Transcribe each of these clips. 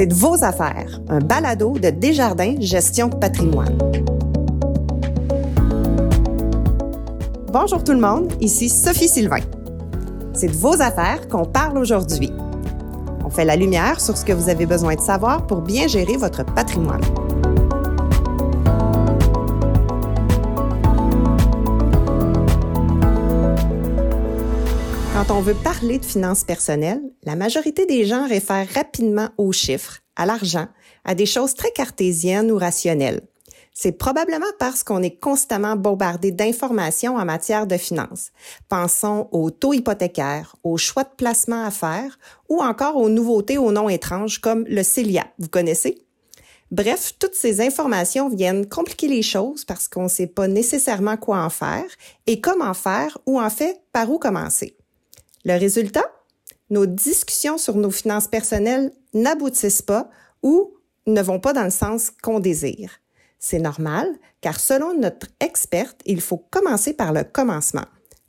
C'est de vos affaires, un balado de Desjardins Gestion patrimoine. Bonjour tout le monde, ici Sophie Sylvain. C'est de vos affaires qu'on parle aujourd'hui. On fait la lumière sur ce que vous avez besoin de savoir pour bien gérer votre patrimoine. Quand on veut parler de finances personnelles, la majorité des gens réfèrent rapidement aux chiffres, à l'argent, à des choses très cartésiennes ou rationnelles. C'est probablement parce qu'on est constamment bombardé d'informations en matière de finances. Pensons aux taux hypothécaires, aux choix de placement à faire ou encore aux nouveautés aux noms étranges comme le CELIA. Vous connaissez? Bref, toutes ces informations viennent compliquer les choses parce qu'on ne sait pas nécessairement quoi en faire et comment faire ou en fait par où commencer. Le résultat? Nos discussions sur nos finances personnelles n'aboutissent pas ou ne vont pas dans le sens qu'on désire. C'est normal, car selon notre experte, il faut commencer par le commencement.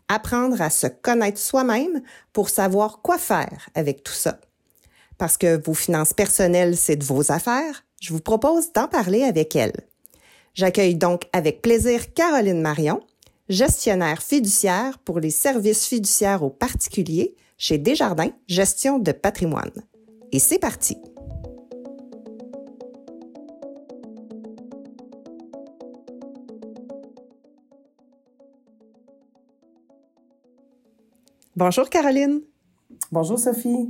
Apprendre à se connaître soi-même pour savoir quoi faire avec tout ça. Parce que vos finances personnelles, c'est de vos affaires, je vous propose d'en parler avec elle. J'accueille donc avec plaisir Caroline Marion, gestionnaire fiduciaire pour les services fiduciaires aux particuliers chez Desjardins Gestion de patrimoine. Et c'est parti. Bonjour Caroline. Bonjour Sophie.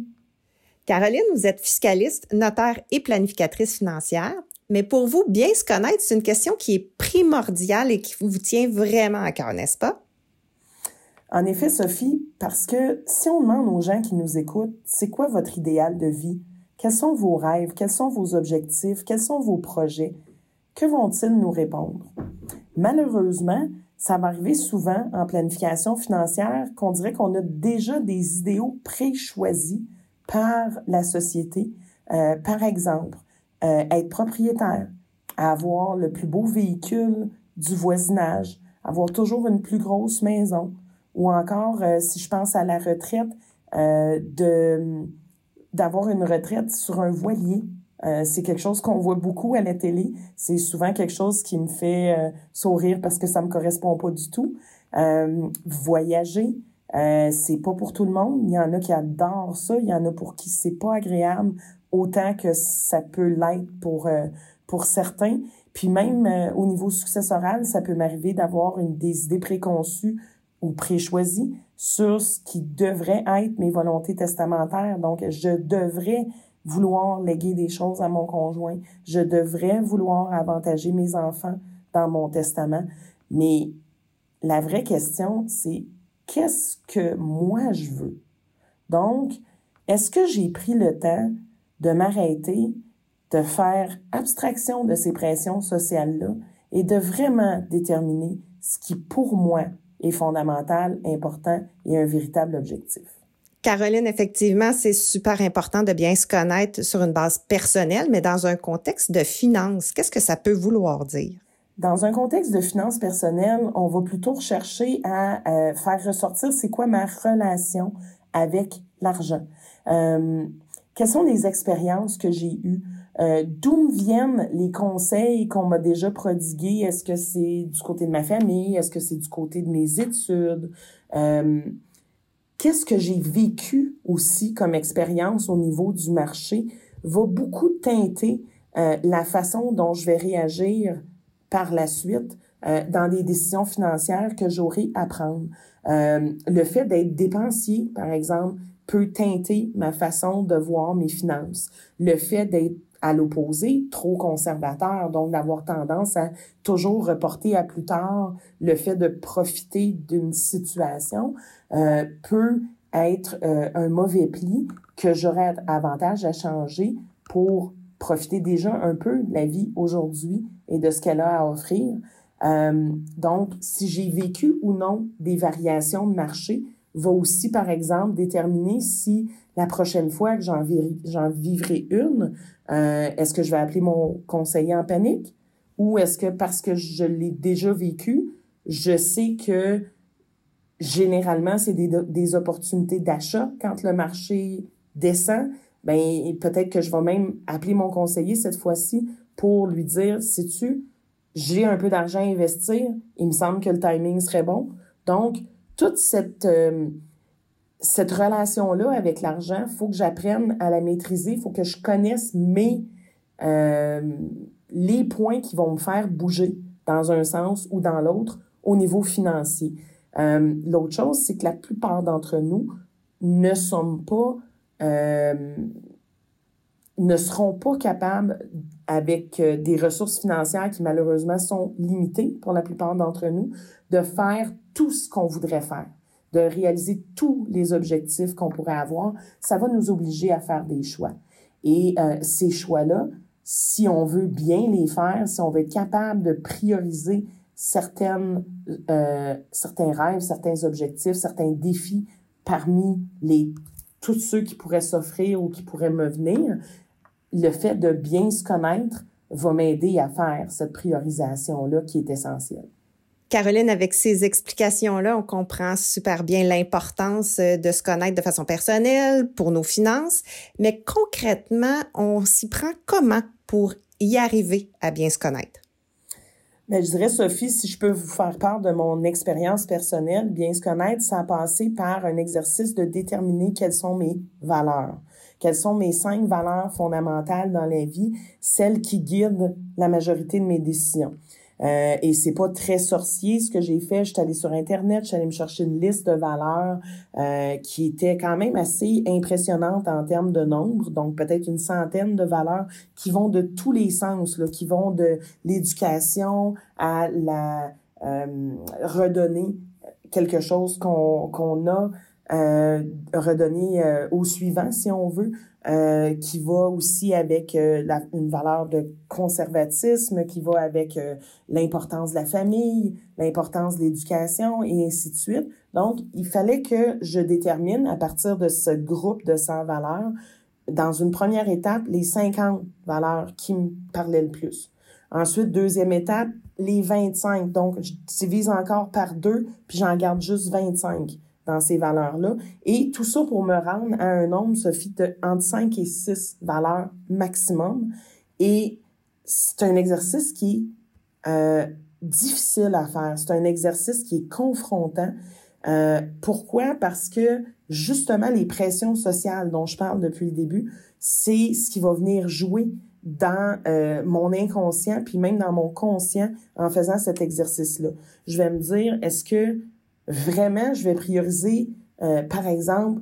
Caroline, vous êtes fiscaliste, notaire et planificatrice financière. Mais pour vous, bien se connaître, c'est une question qui est primordiale et qui vous tient vraiment à cœur, n'est-ce pas? En effet, Sophie, parce que si on demande aux gens qui nous écoutent, c'est quoi votre idéal de vie? Quels sont vos rêves? Quels sont vos objectifs? Quels sont vos projets? Que vont-ils nous répondre? Malheureusement, ça m'arrive souvent en planification financière qu'on dirait qu'on a déjà des idéaux pré-choisis par la société. Euh, par exemple, euh, être propriétaire, avoir le plus beau véhicule du voisinage, avoir toujours une plus grosse maison, ou encore, euh, si je pense à la retraite, euh, de d'avoir une retraite sur un voilier. Euh, c'est quelque chose qu'on voit beaucoup à la télé. C'est souvent quelque chose qui me fait euh, sourire parce que ça me correspond pas du tout. voyager, c'est pas pour tout le monde. Il y en a qui adorent ça. Il y en a pour qui c'est pas agréable autant que ça peut l'être pour, euh, pour certains. Puis même euh, au niveau successoral, ça peut m'arriver d'avoir une, des idées préconçues ou préchoisies sur ce qui devrait être mes volontés testamentaires. Donc, je devrais vouloir léguer des choses à mon conjoint. Je devrais vouloir avantager mes enfants dans mon testament. Mais la vraie question, c'est qu'est-ce que moi je veux? Donc, est-ce que j'ai pris le temps de m'arrêter, de faire abstraction de ces pressions sociales-là et de vraiment déterminer ce qui, pour moi, est fondamental, important et un véritable objectif. Caroline, effectivement, c'est super important de bien se connaître sur une base personnelle, mais dans un contexte de finances, qu'est-ce que ça peut vouloir dire? Dans un contexte de finances personnelles, on va plutôt chercher à euh, faire ressortir c'est quoi ma relation avec l'argent. Euh, quelles sont les expériences que j'ai eues? Euh, D'où me viennent les conseils qu'on m'a déjà prodigués? Est-ce que c'est du côté de ma famille? Est-ce que c'est du côté de mes études? Euh, Qu'est-ce que j'ai vécu aussi comme expérience au niveau du marché va beaucoup teinter euh, la façon dont je vais réagir par la suite dans des décisions financières que j'aurai à prendre. Le fait d'être dépensier, par exemple, peut teinter ma façon de voir mes finances. Le fait d'être à l'opposé, trop conservateur, donc d'avoir tendance à toujours reporter à plus tard le fait de profiter d'une situation, euh, peut être euh, un mauvais pli que j'aurais avantage à changer pour profiter déjà un peu de la vie aujourd'hui et de ce qu'elle a à offrir. Euh, donc, si j'ai vécu ou non des variations de marché, va aussi, par exemple, déterminer si la prochaine fois que j'en vivrai, une, euh, est-ce que je vais appeler mon conseiller en panique? Ou est-ce que parce que je l'ai déjà vécu, je sais que généralement, c'est des, opportunités d'achat quand le marché descend. ben peut-être que je vais même appeler mon conseiller cette fois-ci pour lui dire, sais-tu, j'ai un peu d'argent à investir, il me semble que le timing serait bon. Donc, toute cette, euh, cette relation-là avec l'argent, il faut que j'apprenne à la maîtriser, il faut que je connaisse mes, euh, les points qui vont me faire bouger dans un sens ou dans l'autre au niveau financier. Euh, l'autre chose, c'est que la plupart d'entre nous ne sommes pas, euh, ne seront pas capables, avec euh, des ressources financières qui malheureusement sont limitées pour la plupart d'entre nous, de faire tout ce qu'on voudrait faire, de réaliser tous les objectifs qu'on pourrait avoir. Ça va nous obliger à faire des choix. Et ces choix-là, si on veut bien les faire, si on veut être capable de prioriser certaines, euh, certains rêves, certains objectifs, certains défis parmi les, tous ceux qui pourraient s'offrir ou qui pourraient me venir, le fait de bien se connaître va m'aider à faire cette priorisation-là qui est essentielle. Caroline, avec ces explications-là, on comprend super bien l'importance euh, de se connaître de façon personnelle pour nos finances, mais concrètement, on s'y prend comment pour y arriver à bien se connaître? Mais je dirais, Sophie, si je peux vous faire part de mon expérience personnelle, bien se connaître, ça a passé par un exercice de déterminer quelles sont mes valeurs. Quelles sont mes cinq valeurs fondamentales dans la vie, celles qui guident la majorité de mes décisions. Euh, et c'est pas très sorcier ce que j'ai fait. Je suis allée sur Internet, je suis allée me chercher une liste de valeurs euh, qui était quand même assez impressionnante en termes de nombre. Donc, peut-être une centaine de valeurs qui vont de tous les sens, là, qui vont de l'éducation à la euh, redonner quelque chose qu'on qu'on a, redonner euh, au suivant, si on veut. Euh, qui va aussi avec euh, la, une valeur de conservatisme, qui va avec euh, l'importance de la famille, l'importance de l'éducation et ainsi de suite. Donc, il fallait que je détermine à partir de ce groupe de 100 valeurs, dans une première étape, les 50 valeurs qui me parlaient le plus. Ensuite, deuxième étape, les 25. Donc, je divise encore par deux, puis j'en garde juste 25 dans ces valeurs-là. Et tout ça pour me rendre à un nombre, Sophie, de entre 5 et 6 valeurs maximum. Et c'est un exercice qui est euh, difficile à faire. C'est un exercice qui est confrontant. Euh, pourquoi? Parce que justement, les pressions sociales dont je parle depuis le début, c'est ce qui va venir jouer dans euh, mon inconscient, puis même dans mon conscient en faisant cet exercice-là. Je vais me dire, est-ce que vraiment, je vais prioriser, euh, par exemple,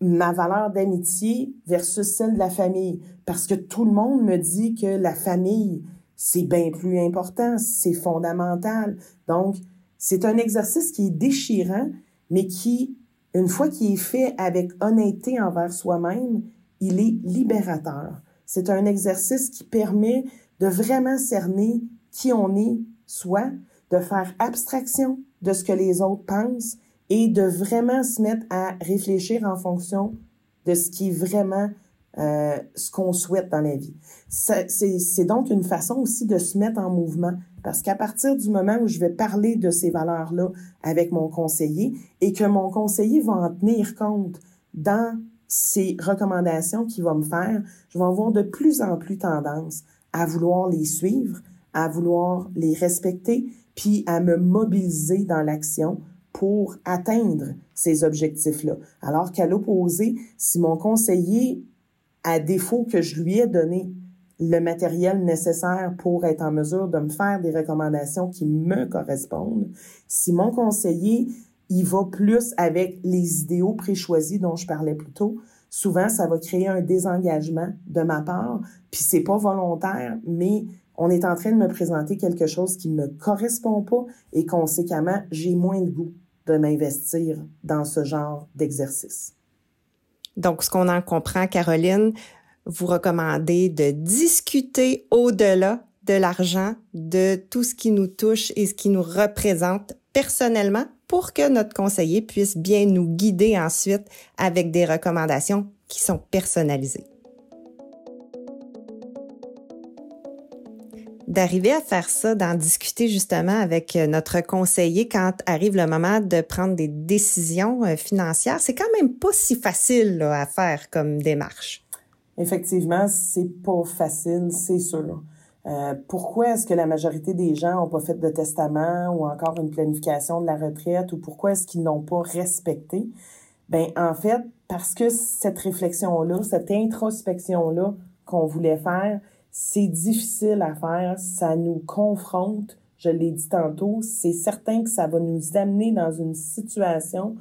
ma valeur d'amitié versus celle de la famille. Parce que tout le monde me dit que la famille, c'est bien plus important, c'est fondamental. Donc, c'est un exercice qui est déchirant, mais qui, une fois qu'il est fait avec honnêteté envers soi-même, il est libérateur. C'est un exercice qui permet de vraiment cerner qui on est, soi, de faire abstraction de ce que les autres pensent et de vraiment se mettre à réfléchir en fonction de ce qui est vraiment euh, ce qu'on souhaite dans la vie. C'est donc une façon aussi de se mettre en mouvement parce qu'à partir du moment où je vais parler de ces valeurs-là avec mon conseiller et que mon conseiller va en tenir compte dans ces recommandations qu'il va me faire, je vais avoir de plus en plus tendance à vouloir les suivre, à vouloir les respecter, puis à me mobiliser dans l'action pour atteindre ces objectifs-là. Alors qu'à l'opposé, si mon conseiller, à défaut que je lui ai donné le matériel nécessaire pour être en mesure de me faire des recommandations qui me correspondent, si mon conseiller, il va plus avec les idéaux préchoisis dont je parlais plus tôt, souvent ça va créer un désengagement de ma part, puis c'est pas volontaire, mais on est en train de me présenter quelque chose qui ne me correspond pas et conséquemment, j'ai moins de goût de m'investir dans ce genre d'exercice. Donc, ce qu'on en comprend, Caroline, vous recommandez de discuter au-delà de l'argent, de tout ce qui nous touche et ce qui nous représente personnellement pour que notre conseiller puisse bien nous guider ensuite avec des recommandations qui sont personnalisées. D'arriver à faire ça, d'en discuter justement avec euh, notre conseiller quand arrive le moment de prendre des décisions euh, financières, c'est quand même pas si facile à faire comme démarche. Effectivement, c'est pas facile, c'est sûr. Euh, pourquoi est-ce que la majorité des gens n'ont pas fait de testament ou encore une planification de la retraite ou pourquoi est-ce qu'ils n'ont pas respecté? Ben, en fait, parce que cette réflexion-là, cette introspection-là qu'on voulait faire, c'est difficile à faire, ça nous confronte, je l'ai dit tantôt, c'est certain que ça va nous amener dans une situation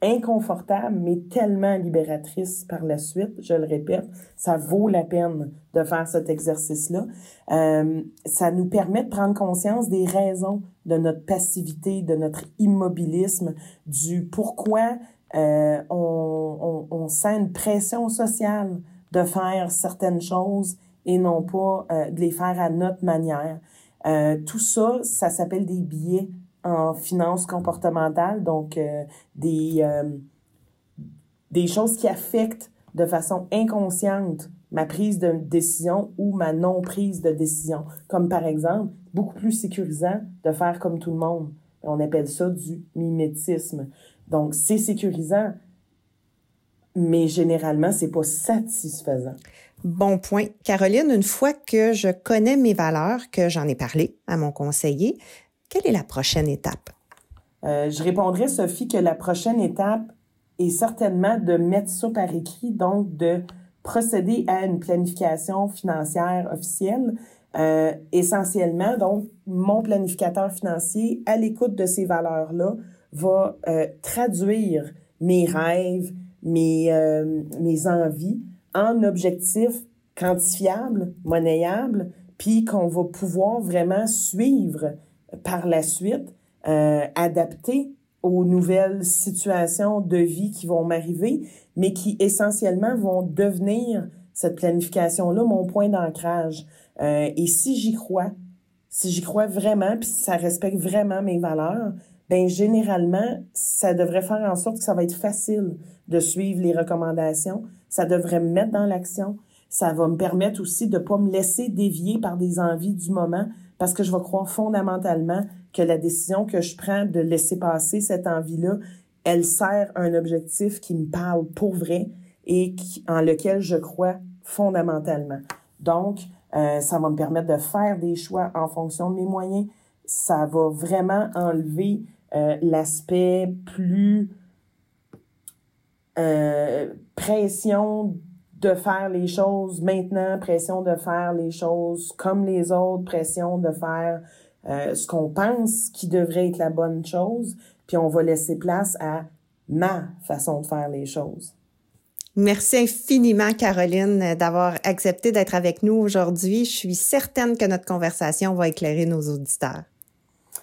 inconfortable, mais tellement libératrice par la suite. Je le répète, ça vaut la peine de faire cet exercice-là. Euh, ça nous permet de prendre conscience des raisons de notre passivité, de notre immobilisme, du pourquoi euh, on, on, on, sent une pression sociale de faire certaines choses et non pas euh, de les faire à notre manière. Euh, tout ça, ça s'appelle des biais en finance comportementale, donc euh, des, euh, des choses qui affectent de façon inconsciente ma prise de décision ou ma non-prise de décision. Comme par exemple, beaucoup plus sécurisant de faire comme tout le monde. On appelle ça du mimétisme. Donc, c'est sécurisant, mais généralement, c'est pas satisfaisant. Bon point. Caroline, une fois que je connais mes valeurs, que j'en ai parlé à mon conseiller, quelle est la prochaine étape? Euh, je répondrai, Sophie, que la prochaine étape est certainement de mettre ça par écrit, donc de procéder à une planification financière officielle. Euh, essentiellement, donc, mon planificateur financier, à l'écoute de ces valeurs-là, va euh, traduire mes rêves, mes, mes envies en objectifs quantifiables, monnayables, puis qu'on va pouvoir vraiment suivre par la suite, euh, adapter aux nouvelles situations de vie qui vont m'arriver, mais qui essentiellement vont devenir cette planification-là mon point d'ancrage. Euh, et si j'y crois, si j'y crois vraiment, puis si ça respecte vraiment mes valeurs, ben généralement, ça devrait faire en sorte que ça va être facile de suivre les recommandations. Ça devrait me mettre dans l'action. Ça va me permettre aussi de pas me laisser dévier par des envies du moment, parce que je vais croire fondamentalement que la décision que je prends de laisser passer cette envie-là, elle sert un objectif qui me parle pour vrai et qui, en lequel je crois fondamentalement. Donc, euh, ça va me permettre de faire des choix en fonction de mes moyens. Ça va vraiment enlever euh, l'aspect plus euh, pression de faire les choses maintenant, pression de faire les choses comme les autres, pression de faire euh, ce qu'on pense qui devrait être la bonne chose, puis on va laisser place à ma façon de faire les choses. Merci infiniment, Caroline, d'avoir accepté d'être avec nous aujourd'hui. Je suis certaine que notre conversation va éclairer nos auditeurs.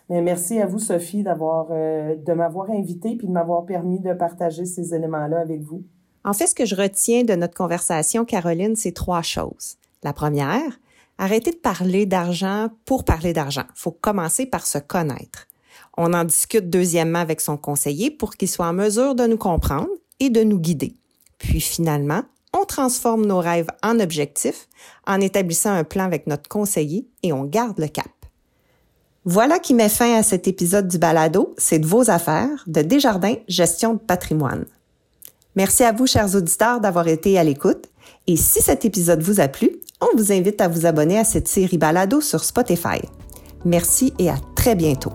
Merci à vous, Sophie, d'avoir, euh, de m'avoir invité puis de m'avoir permis de partager ces éléments-là avec vous. En fait, ce que je retiens de notre conversation, Caroline, c'est trois choses. La première, arrêtez de parler d'argent pour parler d'argent. Il faut commencer par se connaître. On en discute deuxièmement avec son conseiller pour qu'il soit en mesure de nous comprendre et de nous guider. Puis finalement, on transforme nos rêves en objectifs en établissant un plan avec notre conseiller et on garde le cap. Voilà qui met fin à cet épisode du balado, c'est de vos affaires de Desjardins Gestion de patrimoine. Merci à vous, chers auditeurs, d'avoir été à l'écoute. Et si cet épisode vous a plu, on vous invite à vous abonner à cette série balado sur Spotify. Merci et à très bientôt.